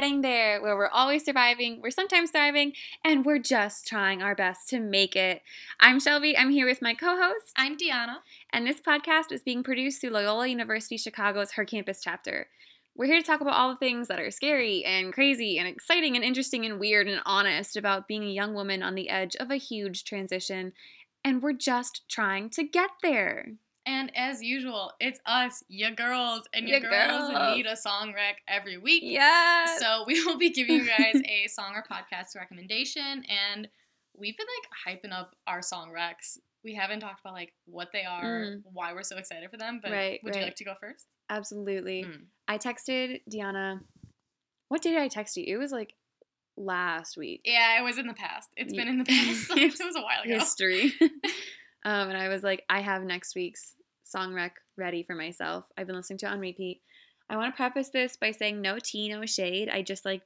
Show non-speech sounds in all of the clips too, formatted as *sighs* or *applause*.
getting there, where we're always surviving, we're sometimes thriving, and we're just trying our best to make it. I'm Shelby. I'm here with my co host. I'm Deanna. And this podcast is being produced through Loyola University Chicago's Her Campus chapter. We're here to talk about all the things that are scary and crazy and exciting and interesting and weird and honest about being a young woman on the edge of a huge transition. And we're just trying to get there. And as usual, it's us, your girls, and your, Ya girls, girls. need a song rec every week. Yes. So we will be giving you guys a *laughs* song or podcast recommendation, and we've been like hyping up our song recs. We haven't talked about like what they are, Mm. why we're so excited for them. But Right, would you like to go first? Absolutely. Mm. I texted Deanna. What day did I text you? It was like last week. Yeah, it was in the past. It's Yeah. been in the past. *laughs* it *laughs* was a while ago. History. um, and I was like, I have next week's song rec ready for myself. I've been listening to it on repeat. I want to preface this by saying no tea, no shade. I just like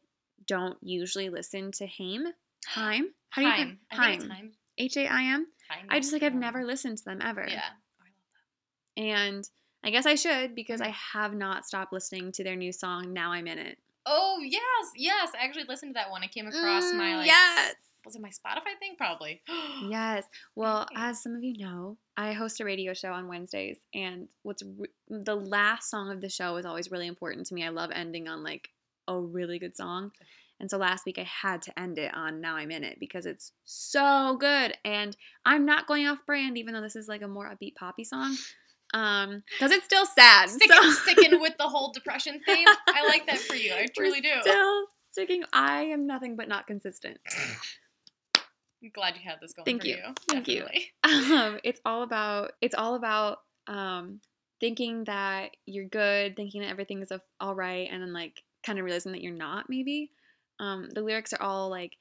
don't usually listen to Haim. Haim? How do you Haim. pro- I think it's Haim. H A I M. I just like I've never listened to them ever. Yeah. Oh, I love them. And I guess I should because Mm. I have not stopped listening to their new song. Now I'm in it. Oh yes, yes. I actually listened to that one. It came across my Mm, like. yes. Was it my Spotify thing? Probably. *gasps* Yes. Well, Nice. as some of you know, I host a radio show on Wednesdays, and what's re- the last song of the show is always really important to me. I love ending on like a really good song. And so last week I had to end it on Now I'm in it because it's so good. And I'm not going off brand, even though this is like a more upbeat poppy song. *sighs* Um, because it's still sad. sticking, so sticking with the whole *laughs* depression theme. I like that for you. I we're truly do. Still sticking. I am nothing but not consistent. *laughs* I'm glad you had this going Thank for you. you. Thank you. *laughs* Um, it's all about it's all about um, thinking that you're good, thinking that everything is all right, and then like kind of realizing that you're not. Maybe um, the lyrics are all like,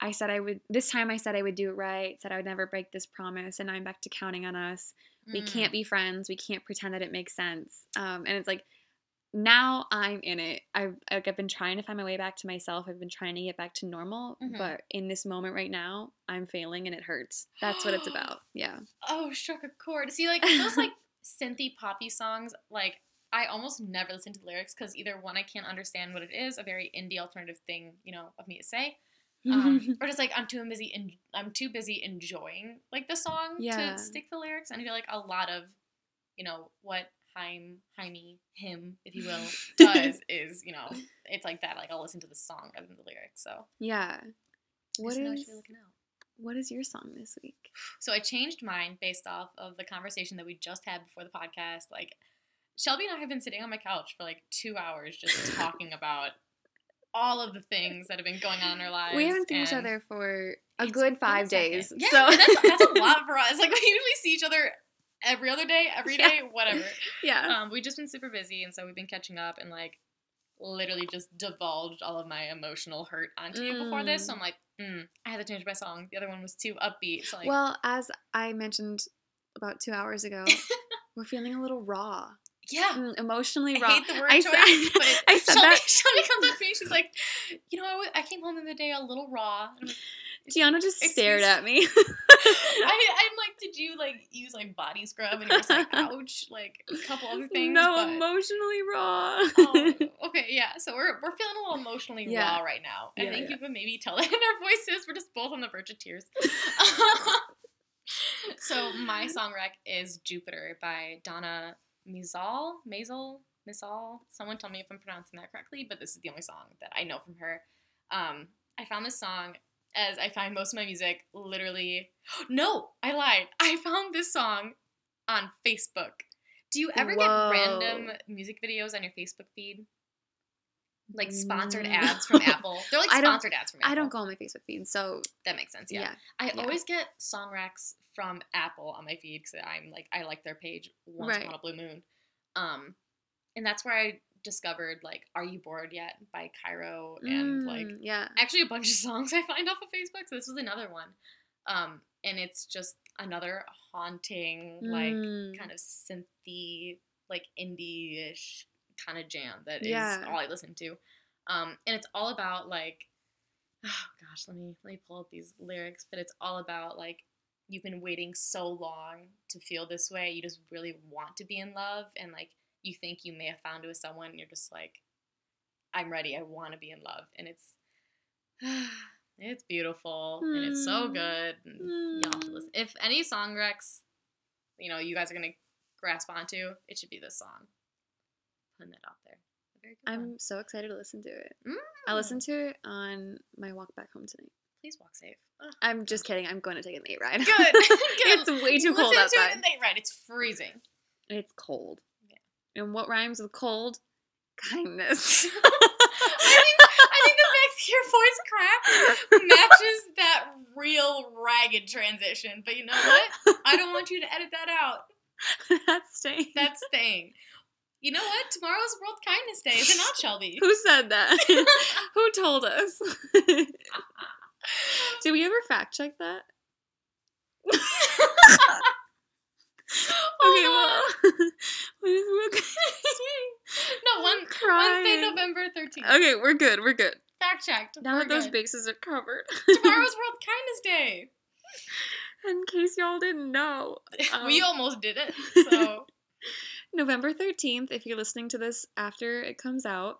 "I said I would. This time I said I would do it right. Said I would never break this promise, and now I'm back to counting on us. We Mm. can't be friends. We can't pretend that it makes sense." Um, and it's like. Now I'm in it. I've like I've been trying to find my way back to myself. I've been trying to get back to normal, Mhm. but in this moment right now, I'm failing and it hurts. That's what it's about. *gasps* Yeah. Oh, struck a chord. See, like those like *laughs* synthy poppy songs, like I almost never listen to the lyrics because either one, I can't understand what it is, a very indie alternative thing, you know, of me to say, um, *laughs* or just like I'm too busy and I'm too busy enjoying like the song Yeah. to stick the lyrics. And I feel like a lot of, you know, what Haim, Jaime, him, if you will, *laughs* does is, you know, it's like that. Like I'll listen to the song rather than the lyrics. So yeah. What just know what is you should be looking out. what is your song this week? So I changed mine based off of the conversation that we just had before the podcast. Like Shelby and I have been sitting on my couch for like two hours just *laughs* talking about all of the things that have been going on in our lives. we haven't seen each other for a good five days. Yeah, so that's, that's a *laughs* lot for us. Like we usually see each other every other day, every Yeah. day, whatever. *laughs* yeah. Um, we've just been super busy, and so we've been catching up and like literally just divulged all of my emotional hurt onto you before this. So Mm. I'm like, mm, I had to change my song. The other one was too upbeat. So like, well, as I mentioned about two hours ago, *laughs* we're feeling a little raw, yeah. Mm, emotionally I raw. hate the word I choice, said- but *laughs* I said Shelby, that- Shelby comes up to me. She's like, you know, I, w- I came home the other day a little raw. Like, Gianna just stared at me. *laughs* I, I'm like, did you like use like body scrub? And you're just like, *laughs* ouch, like a couple other things. no, but, emotionally raw. oh, *laughs* okay, yeah. So we're we're feeling a little emotionally Yeah. raw right now. I Yeah, think yeah. you can maybe tell it in our voices. We're just both on the verge of tears. so my song rec is Jupiter by Donna Missal, Mazel, Mizal. Someone tell me if I'm pronouncing that correctly, but this is the only song that I know from her. Um, I found this song as I find most of my music literally. *gasps* No, I lied. I found this song on Facebook. Do you ever Whoa. get random music videos on your Facebook feed? Like sponsored Mm. ads from *laughs* Apple. They're like sponsored ads from Apple. I don't go on my Facebook feed, so That makes sense. Yeah. yeah. I Yeah. always get song racks from Apple on my feed because I'm like I like their page once Right. on a blue moon, um, and that's where I discovered like "Are You Bored Yet" by Clairo and like Mm, yeah. actually a bunch of *laughs* songs I find off of Facebook. So this was another one, um, and it's just another haunting like Mm. kind of synthy like indie-ish kind of jam that is Yeah. all I listen to. Um, and it's all about like *sighs* oh gosh, let me let me pull up these lyrics, but it's all about like you've been waiting so long to feel this way. You just really want to be in love and like you think you may have found it with someone and you're just like I'm ready. I want to be in love, and it's *sighs* it's beautiful and it's so Hmm. good. And y'all Hmm. listen. If any song recs, you know, you guys are gonna grasp onto, it should be this song. Putting that out there. A very good I'm one. so excited to listen to it. Mm. I listened to it on my walk back home tonight. Please walk safe. Ugh. I'm just kidding. I'm going to take a late ride. Good. *laughs* Good. it's way too cold Listen to outside. it at night ride. It's freezing. It's cold. And what rhymes with cold? Kindness. *laughs* I think I think the fact that your voice crack matches that real ragged transition. But you know what? I don't want you to edit that out. *laughs* That's staying. That's staying. You know what? Tomorrow's World Kindness Day, is it not, Shelby? *laughs* Who said that? Who told us? Did we ever fact check that? Okay, well, what is World no, one. Wednesday, November thirteenth. Okay, we're good. We're good. Fact checked. Now We're that those good. bases are covered. Tomorrow's *laughs* World Kindness Day. In case y'all didn't know, *laughs* we Um, almost did it. *laughs* So November 13th, if you're listening to this after it comes out,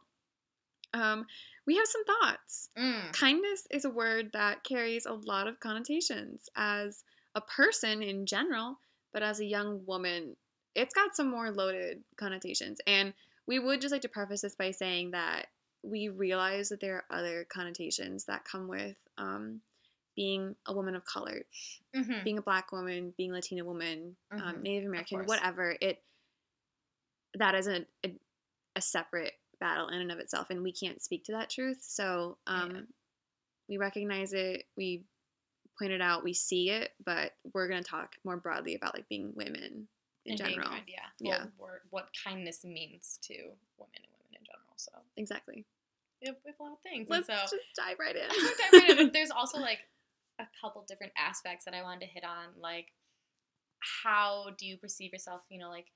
um, we have some thoughts. mm, Kindness is a word that carries a lot of connotations as a person in general, but as a young woman, it's got some more loaded connotations. And we would just like to preface this by saying that we realize that there are other connotations that come with um, being a woman of color, mhm. being a black woman, being a Latina woman, um, Mhm, Native American, whatever. It that is a, a a separate battle in and of itself, and we can't speak to that truth. So um, Yeah. we recognize it, we point it out, we see it, but we're gonna talk more broadly about like being women in general. kind, yeah. Yeah. Well, what kindness means to women and women in general. So Exactly. we have, we have a lot of things. Let's and so just dive right in. *laughs* Dive right in, but there's also *laughs* like a couple different aspects that I wanted to hit on, like how do you perceive yourself? You know, like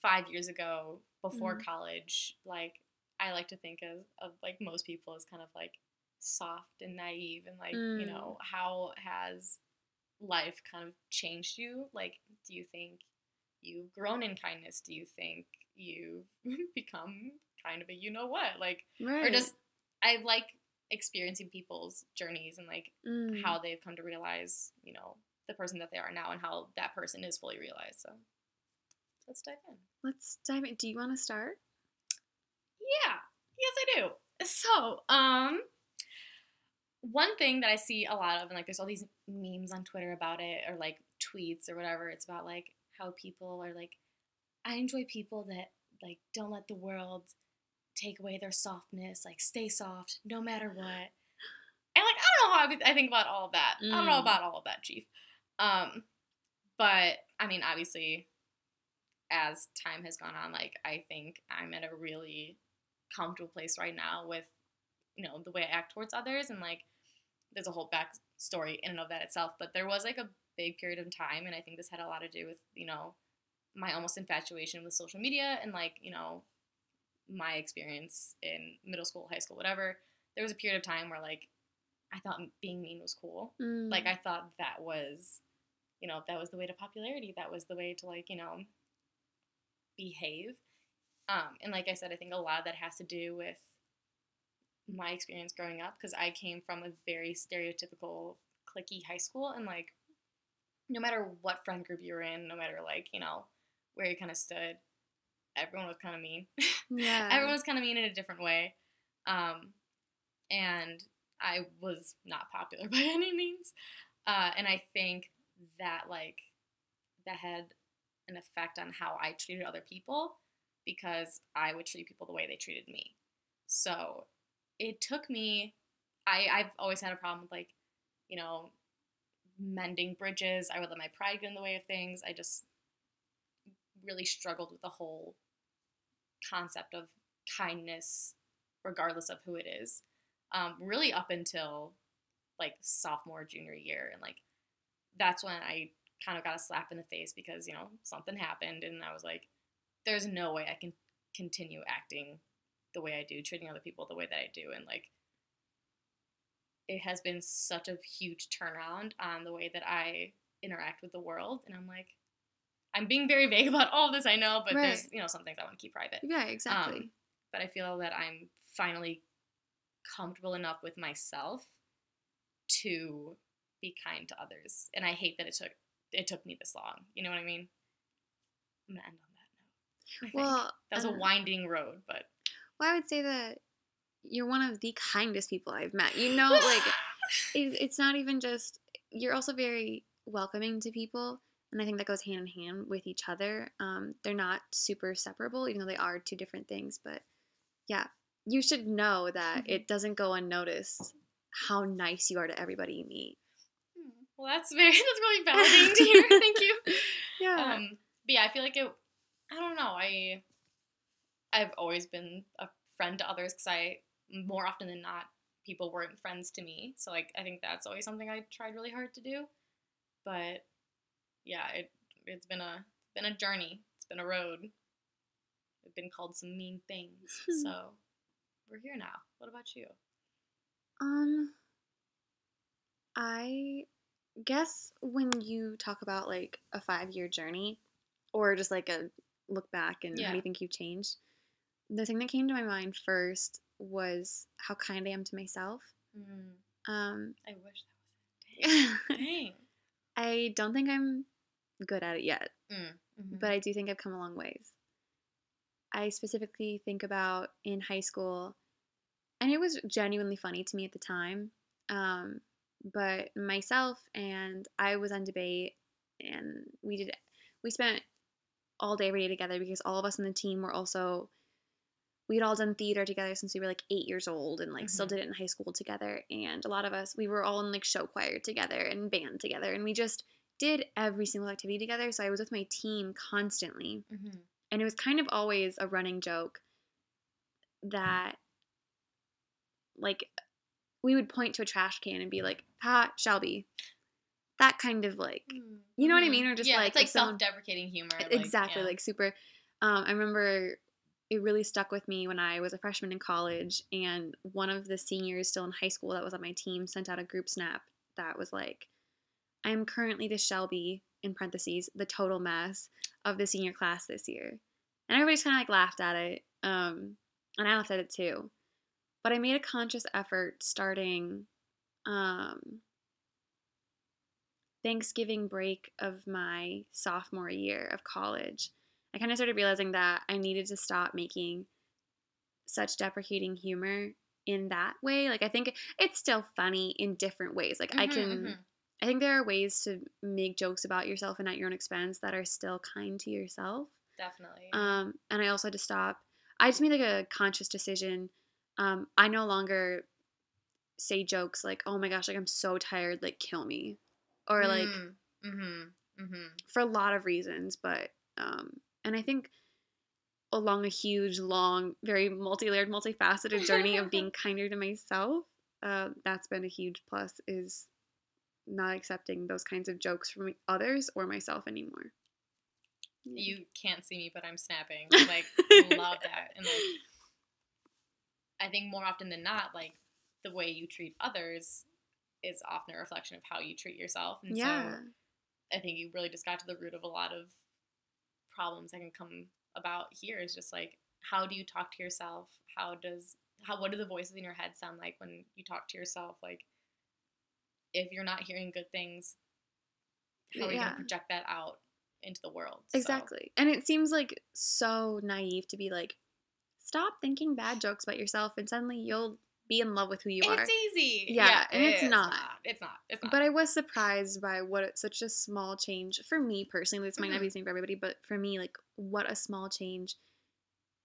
five years ago, before Mhm. college, like I like to think of, of like most people as kind of like soft and naive, and like you Mm. know how has life kind of changed you? Like, do you think you've grown in kindness? Do you think you've *laughs* become kind of a you know what? Like, right. or just I like experiencing people's journeys and like Mm. how they've come to realize, you know, the person that they are now and how that person is fully realized. So let's dive in. Let's dive in. Do you want to start? Yeah, yes, I do. So, um, one thing that I see a lot of, and like there's all these memes on Twitter about it, or like tweets or whatever. It's about like how people are like, I enjoy people that like don't let the world take away their softness, like stay soft no matter what. And like I don't know how I, I think about all of that. I don't know Mm. about all of that, Chief. Um, but I mean, obviously, as time has gone on, like I think I'm at a really comfortable place right now with, you know, the way I act towards others, and like there's a whole backstory in and of that itself. But there was like a big period of time, and I think this had a lot to do with, you know, my almost infatuation with social media and like, you know, my experience in middle school, high school, whatever. There was a period of time where like I thought being mean was cool. Mm. Like I thought that was, you know, that was the way to popularity. That was the way to like, you know, behave. Um, and like I said, I think a lot of that has to do with my experience growing up because I came from a very stereotypical cliquey high school and like no matter what friend group you were in, no matter like, you know, where you kind of stood, everyone was kind of mean. *laughs* yeah. everyone was kind of mean in a different way. Um, and I was not popular *laughs* by any means. Uh, and I think that like that had an effect on how I treated other people because I would treat people the way they treated me. So it took me I, I've always had a problem with like, you know, mending bridges. I would let my pride get in the way of things. I just really struggled with the whole concept of kindness, regardless of who it is. Um, really up until like sophomore, junior year, and like that's when I kind of got a slap in the face because you know something happened, and I was like, "There's no way I can continue acting the way I do, treating other people the way that I do," and like it has been such a huge turnaround on the way that I interact with the world, and I'm like, I'm being very *laughs* vague about all this, I know, but there's you know some things I want to keep private. Yeah, exactly. Um, but I feel that I'm finally comfortable enough with myself to be kind to others. And I hate that it took it took me this long. You know what I mean? I'm gonna end on that note. Well, that was a uh, winding road, but Well, I would say that you're one of the kindest people I've met. You *laughs* know, like it, it's not even just you're also very welcoming to people, and I think that goes hand in hand with each other. Um, they're not super separable, even though they are two different things. But yeah, you should know that Mhm. it doesn't go unnoticed how nice you are to everybody you meet. well, that's very *laughs* that's really validating to hear. Thank you. *laughs* Yeah. Um, but yeah, I feel like it. I don't know. I I've always been a friend to others because I more often than not people weren't friends to me. So like I think that's always something I tried really hard to do. But yeah, it it's been a been a journey. It's been a road. I've been called some mean things. *laughs* so we're here now. What about you? Um, I guess when you talk about like a five year journey or just like a look back and how do you think you've changed, the thing that came to my mind first was how kind I am to myself. Um, I wish that *laughs* was it. Dang. Dang. I don't think I'm good at it yet, Mm, mhm. but I do think I've come a long ways. I specifically think about in high school, and it was genuinely funny to me at the time. Um, but myself and I was on debate, and we did we spent all day every day together because all of us on the team were also we had all done theater together since we were like eight years old and like still Mhm. did it in high school together and a lot of us we were all in like show choir together and band together and we just did every single activity together so i was with my team constantly Mhm. and it was kind of always a running joke that like we would point to a trash can and be like ha shelby that kind of like You know what I Mhm. mean? Or just, yeah, like, it's like self-deprecating humor. like, exactly yeah. like super um, i remember it really stuck with me when i was a freshman in college and one of the seniors still in high school that was on my team sent out a group snap that was like i am currently the shelby in parentheses the total mess of the senior class this year. And everybody's kind of like laughed at it um, and i laughed at it too. But i made a conscious effort starting um, Thanksgiving break of my sophomore year of college, I kind of started realizing that I needed to stop making such deprecating humor in that way. Like I think it's still funny in different ways. Like I Mhm, can mhm. I think there are ways to make jokes about yourself and at your own expense that are still kind to yourself. definitely. Um, and I also had to stop. I just made like a conscious decision. Um, I no longer say jokes like, "Oh my gosh, like I'm so tired, like kill me," or like mm-hmm, mm-hmm. for a lot of reasons. But um, and I think along a huge, long, very multi-layered, multifaceted journey of being *laughs* kinder to myself, uh, that's been a huge plus. Is not accepting those kinds of jokes from others or myself anymore. You can't see me, but I'm snapping. *laughs* Like, love that. And like, I think more often than not, like the way you treat others is often a reflection of how you treat yourself. And yeah. so I think you really just got to the root of a lot of problems that can come about here. Is just like, how do you talk to yourself? How does how what do the voices in your head sound like when you talk to yourself? Like, if you're not hearing good things, how are you Yeah. gonna project that out into the world? So- Exactly. And it seems like so naive to be like, stop thinking bad jokes about yourself and suddenly you'll be in love with who you are. It's easy. Yeah, and it's it's not. It's not. It's not. But I was surprised by what it- such a small change for me personally. This might not be the same for everybody, but for me, like what a small change,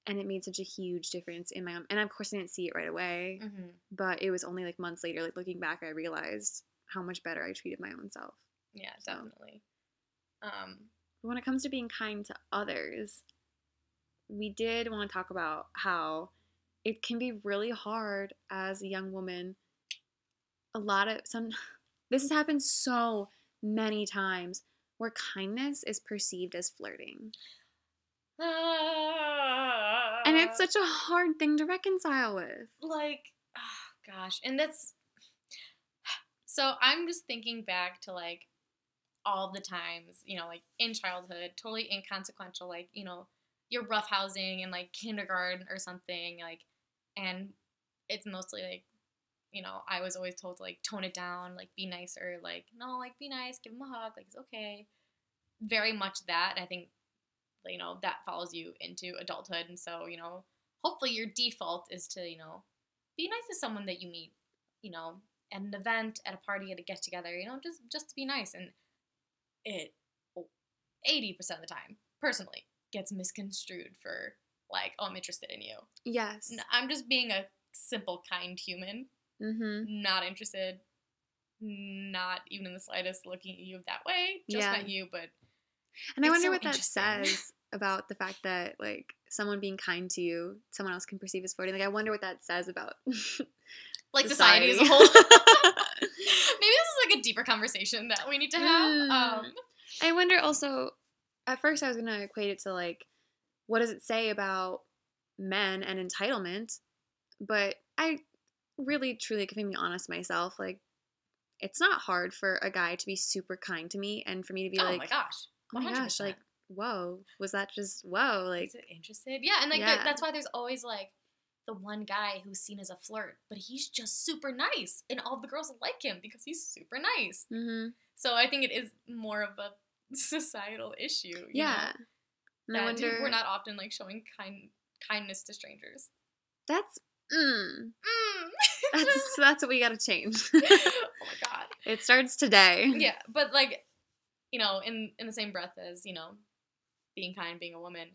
and it made such a huge difference in my own. And of course, I didn't see it right away, hmm but it was only like months later, like looking back, I realized how much better I treated my own self. Yeah, So. definitely. Um, when it comes to being kind to others, we did want to talk about how it can be really hard as a young woman. A lot of some, *laughs* this has happened so many times where kindness is perceived as flirting. And it's such a ah. hard thing to reconcile with. like, oh, gosh, and that's. *sighs* So I'm just thinking back to like all the times, you know, like in childhood, totally inconsequential, like you know, you're roughhousing in like kindergarten or something like and it's mostly like you know i was always told to like tone it down like be nicer like no like be nice give him a hug like it's okay. Very much that i think you know that follows you into adulthood and so you know hopefully your default is to you know be nice to someone that you meet you know at an event at a party at a get together you know just just to be nice and it 80% of the time personally gets misconstrued for like oh i'm interested in you Yes. I'm just being a simple kind human Mm-hmm. not interested not even in the slightest looking at you that way just Yeah. met you but And I wonder so what that *laughs* says about the fact that like someone being kind to you, someone else can perceive as flirting. Like I wonder what that says about *laughs* like society, as a whole *laughs* maybe this is like a deeper conversation that we need to have Mm. um I wonder also. At first, I was gonna equate it to like, what does it say about men and entitlement? But I really, truly, if I'm being honest myself, like, it's not hard for a guy to be super kind to me and for me to be oh like, my gosh oh my gosh, 100%. like, whoa, was that just whoa? Like, is it interested yeah and like Yeah. that- that's why there's always like the one guy who's seen as a flirt but he's just super nice and all the girls like him because he's super nice mm-hmm. so i think it is more of a *laughs* societal issue yeah. know, And I wonder. we're not often like showing kind kindness to strangers That's mm, mm. *laughs* that's *laughs* that's what we gotta change. *laughs* oh my god it starts today. yeah but like you know in in the same breath as you know being kind being a woman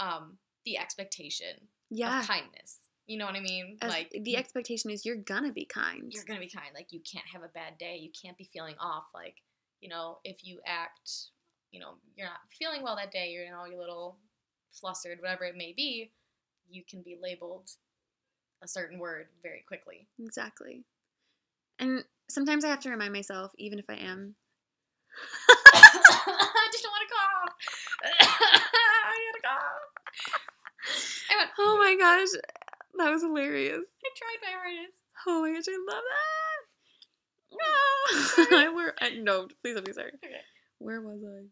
um the expectation Yeah. of kindness you know what i mean As like the expectation is you're gonna be kind. you're gonna be kind like you can't have a bad day you can't be feeling off like you know if you act you know you're not feeling well that day you're you know you're a little flustered whatever it may be you can be labeled a certain word very quickly Exactly. And sometimes I have to remind myself, even if I am. *coughs* I just want to cough. *coughs* I gotta cough. I went. Oh my gosh, that was hilarious. I tried my hardest. Oh my gosh, I love that. No, I *laughs* were I, no, please don't be sorry. Okay. Where was I?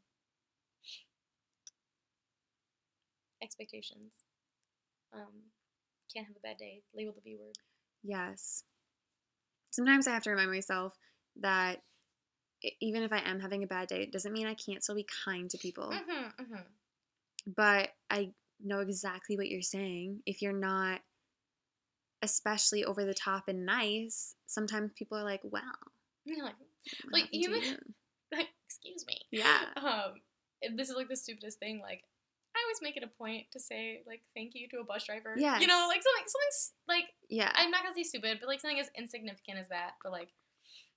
Expectations. Um, can't have a bad day. Label the B word. Yes. Sometimes I have to remind myself that even if I am having a bad day, it doesn't mean I can't still be kind to people. Mm-hmm, mm-hmm. But I know exactly what you're saying. If you're not especially over the top and nice, sometimes people are like, "Well, *laughs* You're like, Like, even- you?" *laughs* excuse me. yeah, Um, this is like the stupidest thing. Like, always make it a point to say like thank you to a bus driver. Yeah. You know, like something, something's like yeah, I'm not gonna say stupid, but like something as insignificant as that. But like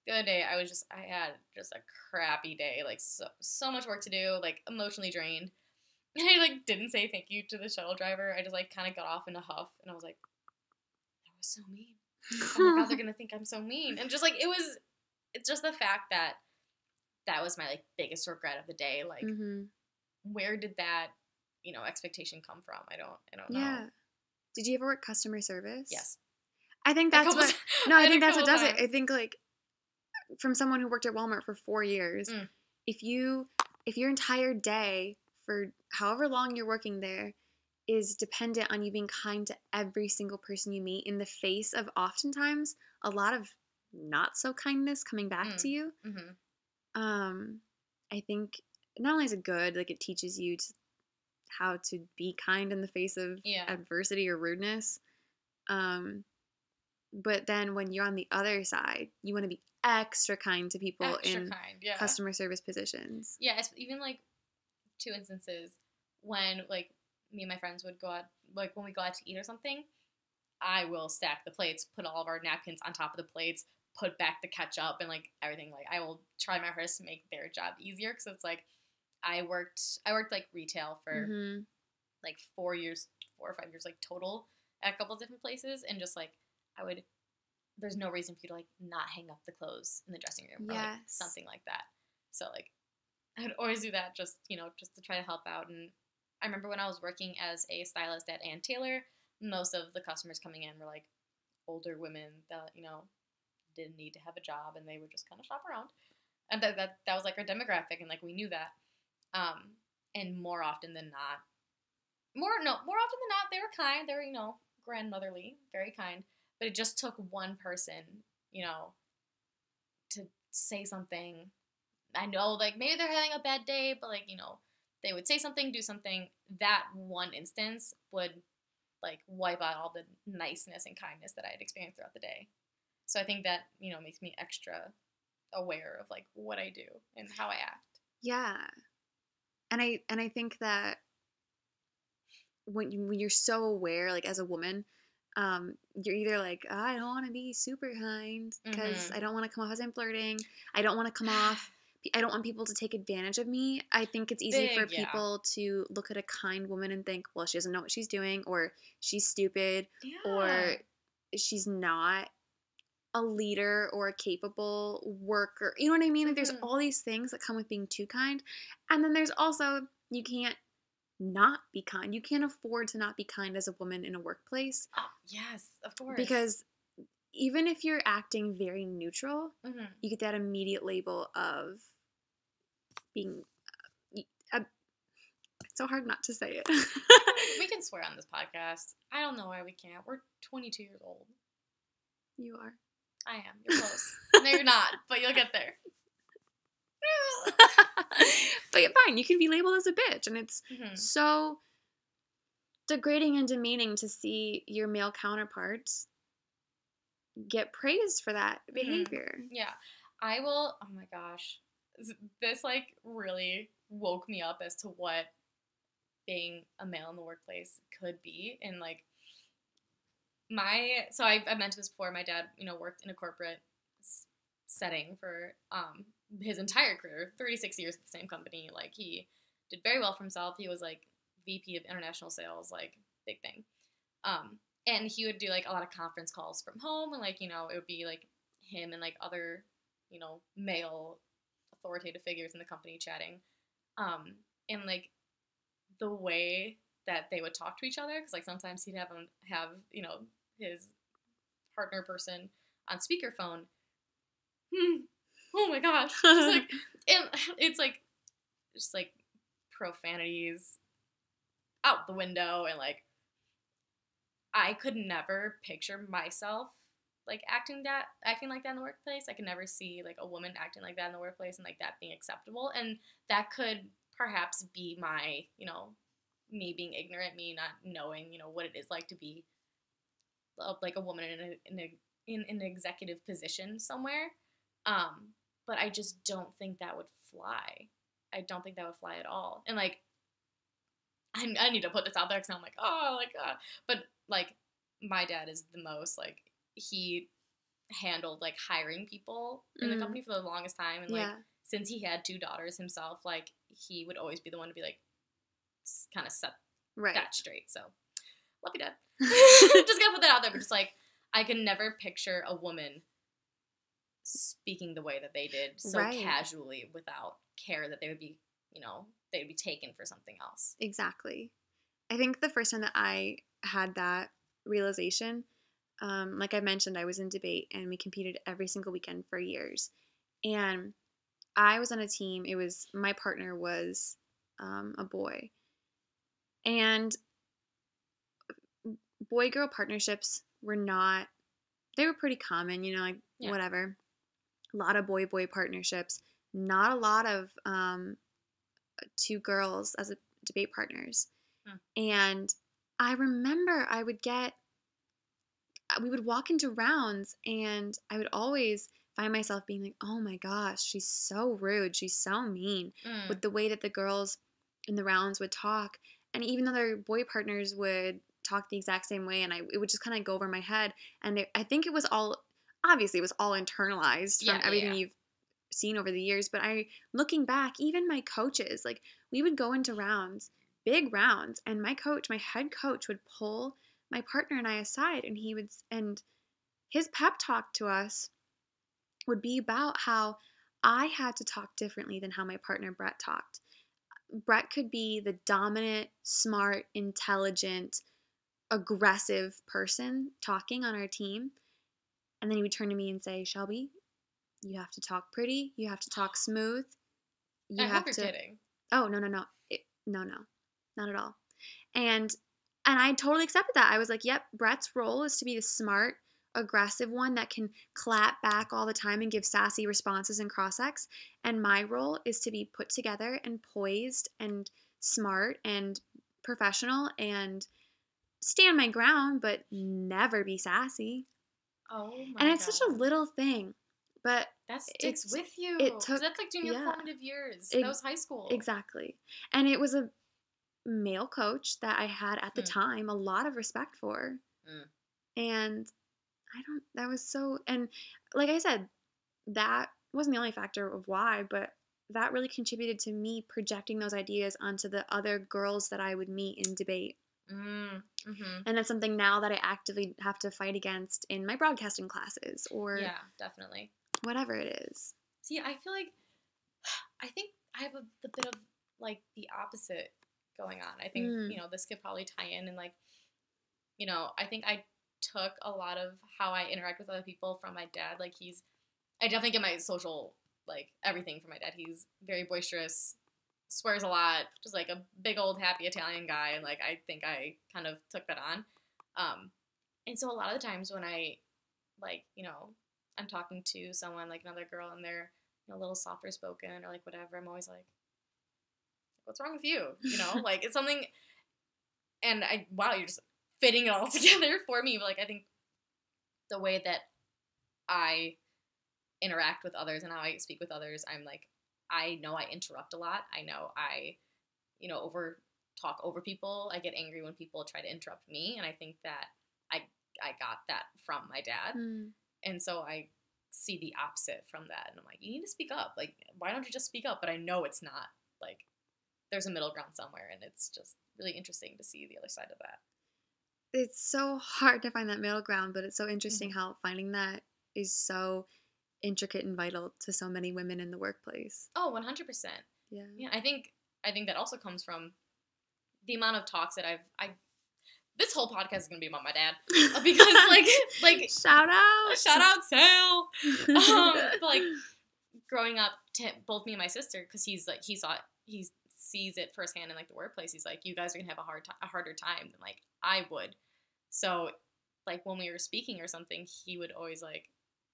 the other day, I was just I had just a crappy day, like so so much work to do, like emotionally drained. *laughs* And I like didn't say thank you to the shuttle driver. I just like kind of got off in a huff, and I was like, that was so mean. Oh my god, they're *laughs* gonna think I'm so mean, and just like it was, it's just the fact that that was my like biggest regret of the day. Like, hmm where did that you know expectation come from? I don't I don't know. yeah. Did you ever work customer service? Yes. I think *laughs* *laughs* that's what. No, I a think that's what does it. I think like from someone who worked at Walmart for four years, Mm. if you if your entire day for however long you're working there is dependent on you being kind to every single person you meet in the face of oftentimes a lot of not so kindness coming back Mm. to you. Mhm. Um, I think not only is it good, like it teaches you to how to be kind in the face of Yeah. adversity or rudeness. Um, but then when you're on the other side, you want to be extra kind to people Extra in kind, yeah. customer service positions. Yeah, even like two instances when like me and my friends would go out, like when we go out to eat or something, I will stack the plates, put all of our napkins on top of the plates, put back the ketchup and like everything. Like I will try my hardest to make their job easier because it's like I worked, I worked like retail for hmm like four years, four or five years, like total at a couple of different places, and just like I would. There's no reason for you to like not hang up the clothes in the dressing room or like Yes. something like that. So like I'd always do that just you know just to try to help out. And I remember when I was working as a stylist at Ann Taylor, most of the customers coming in were like older women that you know didn't need to have a job and they would just kind of shop around, and that that that was like our demographic, and like we knew that. Um, and more often than not, more no more often than not they were kind. They were you know grandmotherly, very kind. But it just took one person, you know, to say something. I know like maybe they're having a bad day, but like you know they would say something, do something. That one instance would like wipe out all the niceness and kindness that I had experienced throughout the day. So I think that you know makes me extra aware of like what I do and how I act. Yeah. And I and I think that when you when you're so aware, like as a woman, um, you're either like, oh, I don't want to be super kind because Mhm. I don't want to come off as I'm flirting. I don't want to come off. *sighs* I don't want people to take advantage of me. I think it's easy for Big, yeah. people to look at a kind woman and think, well, she doesn't know what she's doing, or she's stupid, Yeah. or she's not a leader or a capable worker. You know what I mean? Like there's Mhm. all these things that come with being too kind. And then there's also you can't not be kind. You can't afford to not be kind as a woman in a workplace Oh, yes, of course. because even if you're acting very neutral, hmm you get that immediate label of being uh, it's so hard not to say it. we can swear on this podcast. I don't know why we can't. We're 22 years old. you are. I am. You're close. *laughs* no, you're not, but you'll get there. *laughs* but yeah, fine, you can be labeled as a bitch and it's Mhm. so degrading and demeaning to see your male counterparts get praised for that Mhm. behavior. Yeah, I will. Oh my gosh, this like really woke me up as to what being a male in the workplace could be, and like my. So I, I mentioned this before. My dad, you know, worked in a corporate setting for um his entire career, thirty six years at the same company. Like he did very well for himself. He was like VP of international sales, like big thing. Um, and he would do like a lot of conference calls from home, and like you know, it would be like him and like other, you know, male authoritative figures in the company chatting. Um, and like the way that they would talk to each other, because like sometimes he'd have them have you know his partner person on speakerphone. Hmm. Oh my gosh! Just like *laughs* it's like just like profanities out the window and like I could never picture myself like acting that acting like that in the workplace. I could never see like a woman acting like that in the workplace and like that being acceptable. And that could perhaps be my, you know, me being ignorant, me not knowing, you know, what it is like to be uh, like a woman in a, in a in an executive position somewhere. Um, but I just don't think that would fly. I don't think that would fly at all. And like, I, I need to put this out there because I'm like, oh, like, uh, but like, my dad is the most like he handled like hiring people in the Mm. company for the longest time, and like yeah. since he had two daughters himself, like he would always be the one to be like, kind of set Right. that straight. So, love you, dad. *laughs* just gonna put that out there. But just like, I can never picture a woman speaking the way that they did so Right. casually without care that they would be, you know, they would be taken for something else. Exactly. I think the first time that I had that realization, um, like I mentioned, I was in debate and we competed every single weekend for years. And I was on a team, it was my partner was um, a boy. And boy girl partnerships were not, they were pretty common, you know, like Yeah. whatever. A lot of boy boy partnerships, not a lot of um, two girls as a debate partners. Hmm. And I remember I would get, we would walk into rounds and I would always find myself being like, oh my gosh, she's so rude. She's so mean Mm. with the way that the girls in the rounds would talk. And even though their boy partners would talk the exact same way and I, it would just kind of go over my head. And I think it was all, obviously, it was all internalized from yeah, everything yeah. you've seen over the years. But I, looking back, even my coaches, like we would go into rounds, big rounds, and my coach, my head coach, would pull my partner and I aside, and he would, and his pep talk to us would be about how I had to talk differently than how my partner Brett talked. Brett could be the dominant, smart, intelligent, aggressive person talking on our team. And then he would turn to me and say, Shelby, you have to talk pretty. You have to talk *gasps* smooth. You I have to. kidding. Oh no no no it, no no, not at all. And and I totally accepted that. I was like, yep, Brett's role is to be the smart, aggressive one that can clap back all the time and give sassy responses and cross X. And my role is to be put together and poised and smart and professional and stand my ground, but never be sassy. Oh my And it's such a little thing, but That sticks it's- with you. It took- that's like junior yeah. formative years. Ex- that was high school. Exactly. And it was a male coach that I had at the Mm. time a lot of respect for. Mm. And I don't, that was so, and like I said, that wasn't the only factor of why, but that really contributed to me projecting those ideas onto the other girls that I would meet in debate. Mm, hmm And that's something now that I actively have to fight against in my broadcasting classes or Yeah, definitely. whatever it is. See, I feel like *sighs* I think I have a, the bit of like the opposite going on. I think Mm. you know this could probably tie in and like, you know, I think I took a lot of how I interact with other people from my dad. Like he's, I definitely get my social like everything from my dad. He's very boisterous, swears a lot, just like a big old happy Italian guy, and like I think I kind of took that on. Um, and so a lot of the times when I like you know I'm talking to someone like another girl and they're you know, a little softer spoken or like whatever, I'm always like, what's wrong with you? You know, *laughs* like it's something. And I wow, you're just fitting it all *laughs* together for me. But like I think the way that I interact with others and how I speak with others, I'm like I know I interrupt a lot. I know I, you know, over talk over people. I get angry when people try to interrupt me, and I think that I I got that from my dad, Mm. and so I see the opposite from that, and I'm like, you need to speak up. Like, why don't you just speak up? But I know it's not like there's a middle ground somewhere, and it's just really interesting to see the other side of that. it's so hard to find that middle ground, but it's so Mm-hmm. interesting how finding that is so intricate and vital to so many women in the workplace. Oh, 100 percent. Yeah. Yeah, I think I think that also comes from the amount of talks that I've I. This whole podcast is gonna be about my dad *laughs* because like like shout out, shout out Sal. *laughs* um, like growing up to both me and my sister because he's like he saw it, he sees it firsthand in like the workplace he's like you guys are gonna have a hard ti- a harder time than like i would so like when we were speaking or something he would always like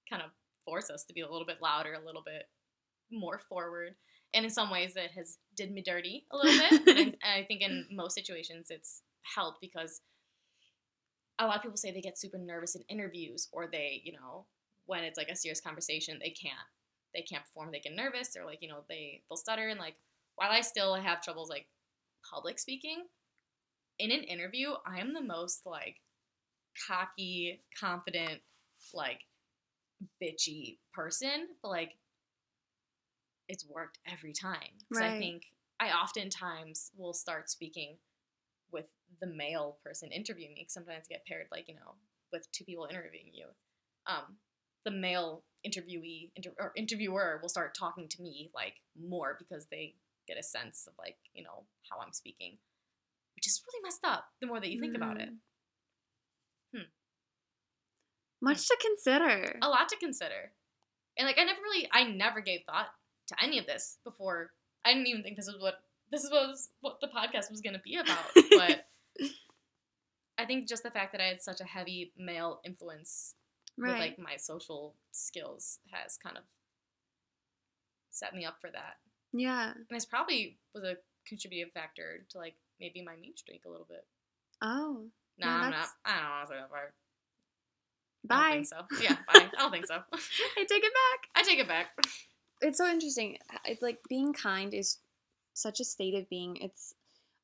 kind of force us to be a little bit louder a little bit more forward. And in some ways it has did me dirty a little bit. *laughs* And, I, think in most situations it's helped because a lot of people say they get super nervous in interviews or they you know when it's like a serious conversation they can't they can't perform they get nervous or like you know they they'll stutter. And like while i still have troubles like public speaking in an interview i am the most like cocky confident like bitchy person but like it's worked every time 'Cause i Right. think i oftentimes will start speaking with the male person interviewing me sometimes I get paired like you know with two people interviewing you um the male interviewee inter- or interviewer will start talking to me like more because they get a sense of like you know how i'm speaking which is really messed up the more that you think about it Mm. Much to consider. a lot to consider and like i never really i never gave thought to any of this before i didn't even think this was what this was what the podcast was going to be about but *laughs* i think just the fact that i had such a heavy male influence with like my social skills has kind of set me up for that. yeah. And this probably was a contributing factor to like maybe my mean streak a little bit. Oh. No, Yeah, I'm not. I don't want to say that part. I Bye. don't think so. Yeah, bye. I don't think so. *laughs* I take it back. I take it back. It's so interesting. It's like being kind is such a state of being. It's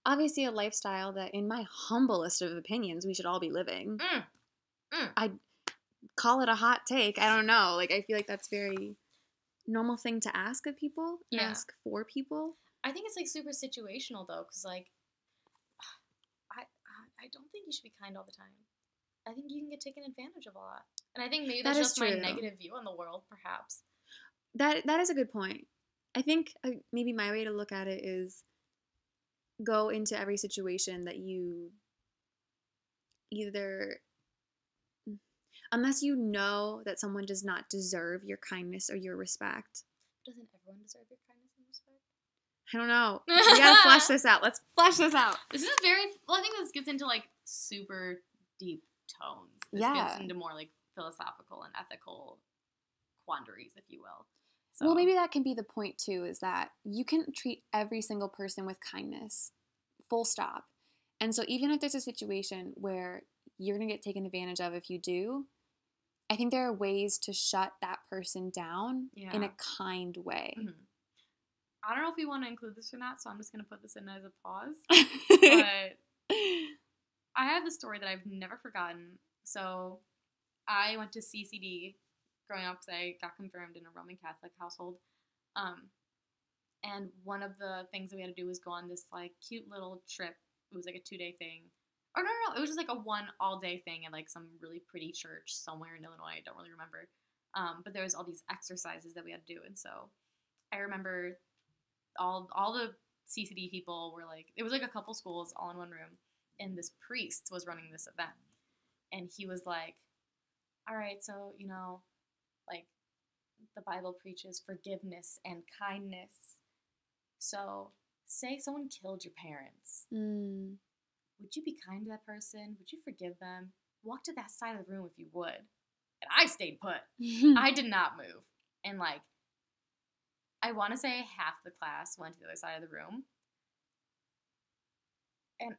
obviously a lifestyle that, in my humblest of opinions, we should all be living. Mm. Mm. I call it a hot take. I don't know. Like I feel like that's very normal thing to ask of people. Yeah. Ask for people. I think it's like super situational though, because like, *sighs* I- I don't think you should be kind all the time. I think you can get taken advantage of a lot, and I think maybe that's is just my negative view on the world, perhaps. That that is a good point. I think uh, maybe my way to look at it is go into every situation that you either unless you know that someone does not deserve your kindness or your respect. Doesn't everyone deserve your kindness and respect? I don't know. *laughs* We gotta flesh this out. Let's flesh this out. This is very. Well, I think this gets into like super deep tones. This Yeah. gets into more like philosophical and ethical quandaries, if you will. So, Well, maybe that can be the point too is that you can treat every single person with kindness, full stop. And so, even if there's a situation where you're going to get taken advantage of if you do, I think there are ways to shut that person down in a kind way. Mhm. I don't know if we want to include this or not, so I'm just gonna put this in as a pause. *laughs* But I have the story that I've never forgotten. So I went to CCD growing up because I got confirmed in a Roman Catholic household. Um, and one of the things that we had to do was go on this like cute little trip. It was like a two day thing. Or no, no, no, it was just like a one all day thing at like some really pretty church somewhere in Illinois. I don't really remember. Um, but there was all these exercises that we had to do, and so I remember all all the CCD people were like, it was like a couple schools all in one room, and this priest was running this event, and he was like, "All right, so you know, like, the Bible preaches forgiveness and kindness. So, say someone killed your parents, Mm. would you be kind to that person? Would you forgive them? Walk to that side of the room if you would." And I stayed put. *laughs* I did not move. And like, I want to say half the class went to the other side of the room. And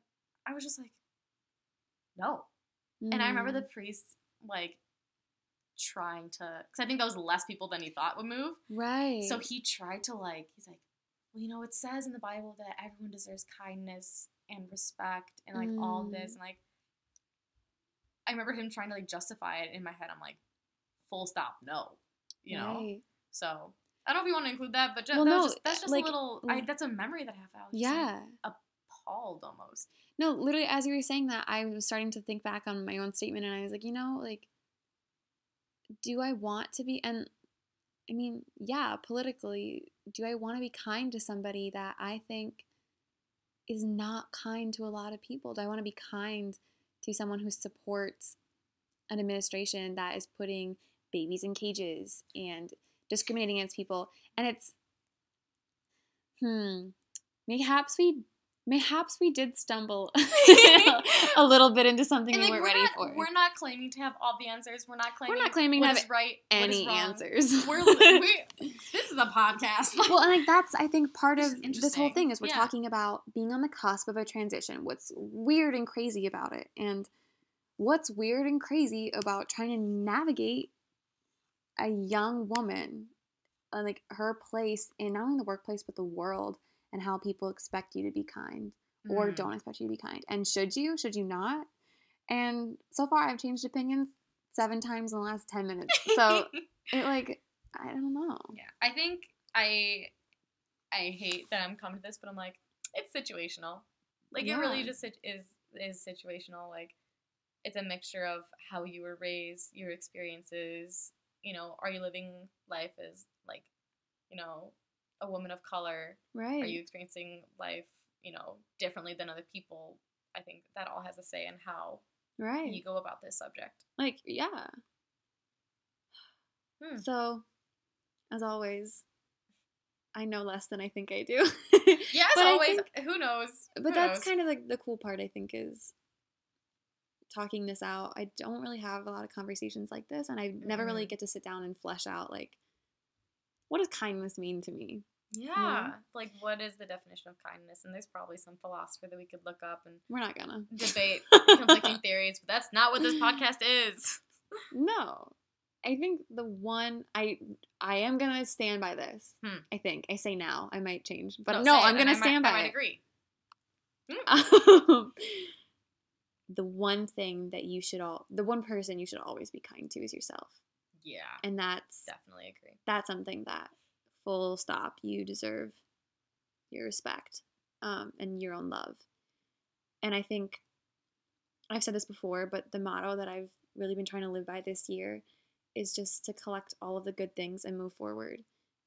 I was just like, no. And I remember the Mm. priest like trying to, because I think that was less people than he thought would move. right. So he tried to like, he's like, well, you know, it says in the Bible that everyone deserves kindness and respect and like all this. Mm. And like, I remember him trying to like justify it in my head. I'm like, full stop, no, you know? Right. So I don't know if you want to include that, but ju- Well, that no, just, that's just like, a little, I, l- that's a memory that I have. I was like, Yeah. Appalled almost. No, literally, as you were saying that, I was starting to think back on my own statement, and I was like, you know, like, do I want to be? And I mean, yeah, politically, do I want to be kind to somebody that I think is not kind to a lot of people? Do I want to be kind to someone who supports an administration that is putting babies in cages and discriminating against people? And it's, hmm, mayhaps we mayhaps we did stumble *laughs* *laughs* a little bit into something And we like, weren't we're ready not, for. We're not claiming to have all the answers. We're not claiming. We're not claiming to have right. any answers. *laughs* We're we, this is a podcast. well, and like that's I think part of this whole thing is we're Yeah. talking about being on the cusp of a transition. What's weird and crazy about it, and what's weird and crazy about trying to navigate a young woman, uh, like her place in not only the workplace but the world, and how people expect you to be kind or Mm. don't expect you to be kind, and should you, should you not? And so far, I've changed opinions seven times in the last ten minutes. *laughs* So it like I don't know. yeah, I think I I hate that I'm coming to this, but I'm like, it's situational. Like it really just is is situational. Like it's a mixture of how you were raised, your experiences. You know, are you living life as like, you know, a woman of color? Right. Are you experiencing life, you know, differently than other people? I think that all has a say in how right. you go about this subject. Like, yeah. Hmm. So, as always, I know less than I think I do. *laughs* Yeah, as *laughs* But always, think- who knows? but that's kind of like the cool part, I think, is talking this out. I don't really have a lot of conversations like this, and I never really Mhm. get to sit down and flesh out, like, what does kindness mean to me? Yeah. Like, what is the definition of kindness? And there's probably some philosopher that we could look up and We're not gonna. debate *laughs* conflicting theories, but that's not what this podcast is. No. I think the one I I am gonna stand by this. Hmm. I think I say now. I might change, but no, I'm gonna I might- stand I by might it. agree. Um, the one thing that you should all the one person you should always be kind to is yourself Yeah, and that's definitely agree. that's something that full stop you deserve your respect um, and your own love. And i think i've said this before but the motto that i've really been trying to live by this year is just to collect all of the good things and move forward.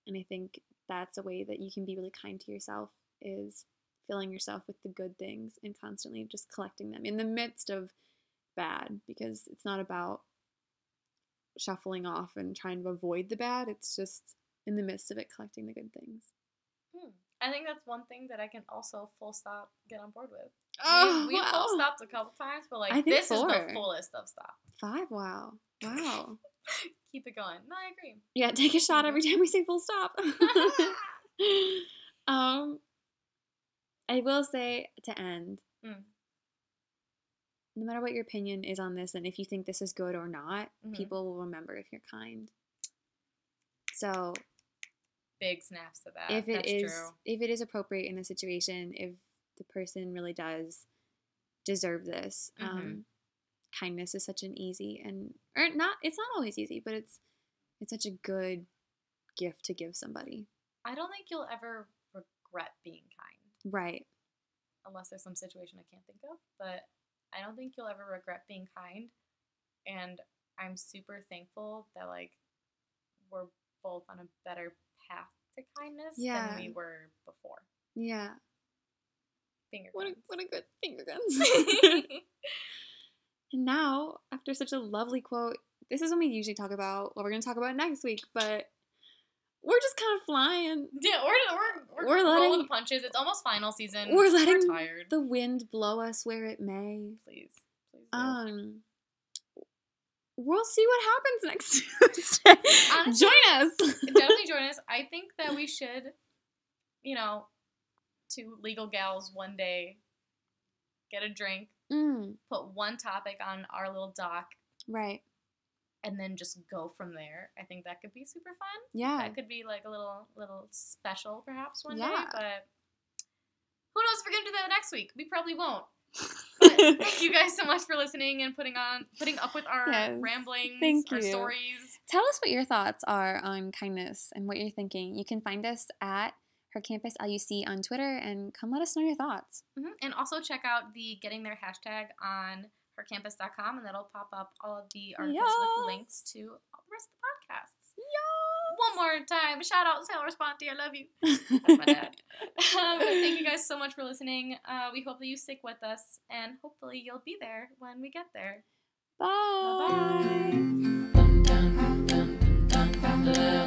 And i think that's a way that you can be really kind to yourself is filling yourself with the good things and constantly just collecting them in the midst of bad because it's not about shuffling off and trying to avoid the bad. It's just in the midst of it collecting the good things Hmm. I think that's one thing that I can also full stop get on board with. Oh, we, we wow. full stopped a couple times, but like this is the fullest of stop. Five. Wow. Wow. *laughs* Keep it going. No, I agree. Yeah, take a shot every time we say full stop. *laughs* *laughs* um, I will say to end, Mm. no matter what your opinion is on this, and if you think this is good or not, Mhm. people will remember if you're kind. So Big snaps to that. if it That's is, true. if it is appropriate in the situation, if the person really does deserve this, Mhm. um, kindness is such an easy and or not. It's not always easy, but it's it's such a good gift to give somebody. I don't think you'll ever regret being kind. Right. unless there's some situation I can't think of. But I don't think you'll ever regret being kind. And I'm super thankful that like we're both on a better path to kindness Yeah. than we were before. Yeah. Finger What a, guns. what a good finger *laughs* guns. *laughs* and now, after such a lovely quote, this is when we usually talk about what we're going to talk about next week, but we're just kind of flying. yeah, we're we're we're, We're rolling letting- the punches. It's almost final season. We're letting tired. the wind blow us where it may. please, please. Um, we'll see what happens next *laughs* Tuesday. Honestly, Join us. definitely join *laughs* us. I think that we should, you know, two legal gals one day get a drink, Mm, put one topic on our little doc, right. and then just go from there. I think that could be super fun. Yeah. That could be like a little little special perhaps one day, Yeah. but who knows if we're gonna do that next week? We probably won't. *laughs* Thank you guys so much for listening and putting on putting up with our Yes. ramblings, Thank our you. stories. Tell us what your thoughts are on kindness and what you're thinking. You can find us at her campus LUC on Twitter and come let us know your thoughts. Mhm. And also check out the Getting There hashtag on hercampus.com, and that'll pop up all of the articles with links to all the rest of the podcasts. One more time, shout out Taylor Sponti, I love you. That's my dad. um, *laughs* *laughs* thank you guys so much for listening. Uh, we hope that you stick with us, and hopefully you'll be there when we get there. Bye. Thank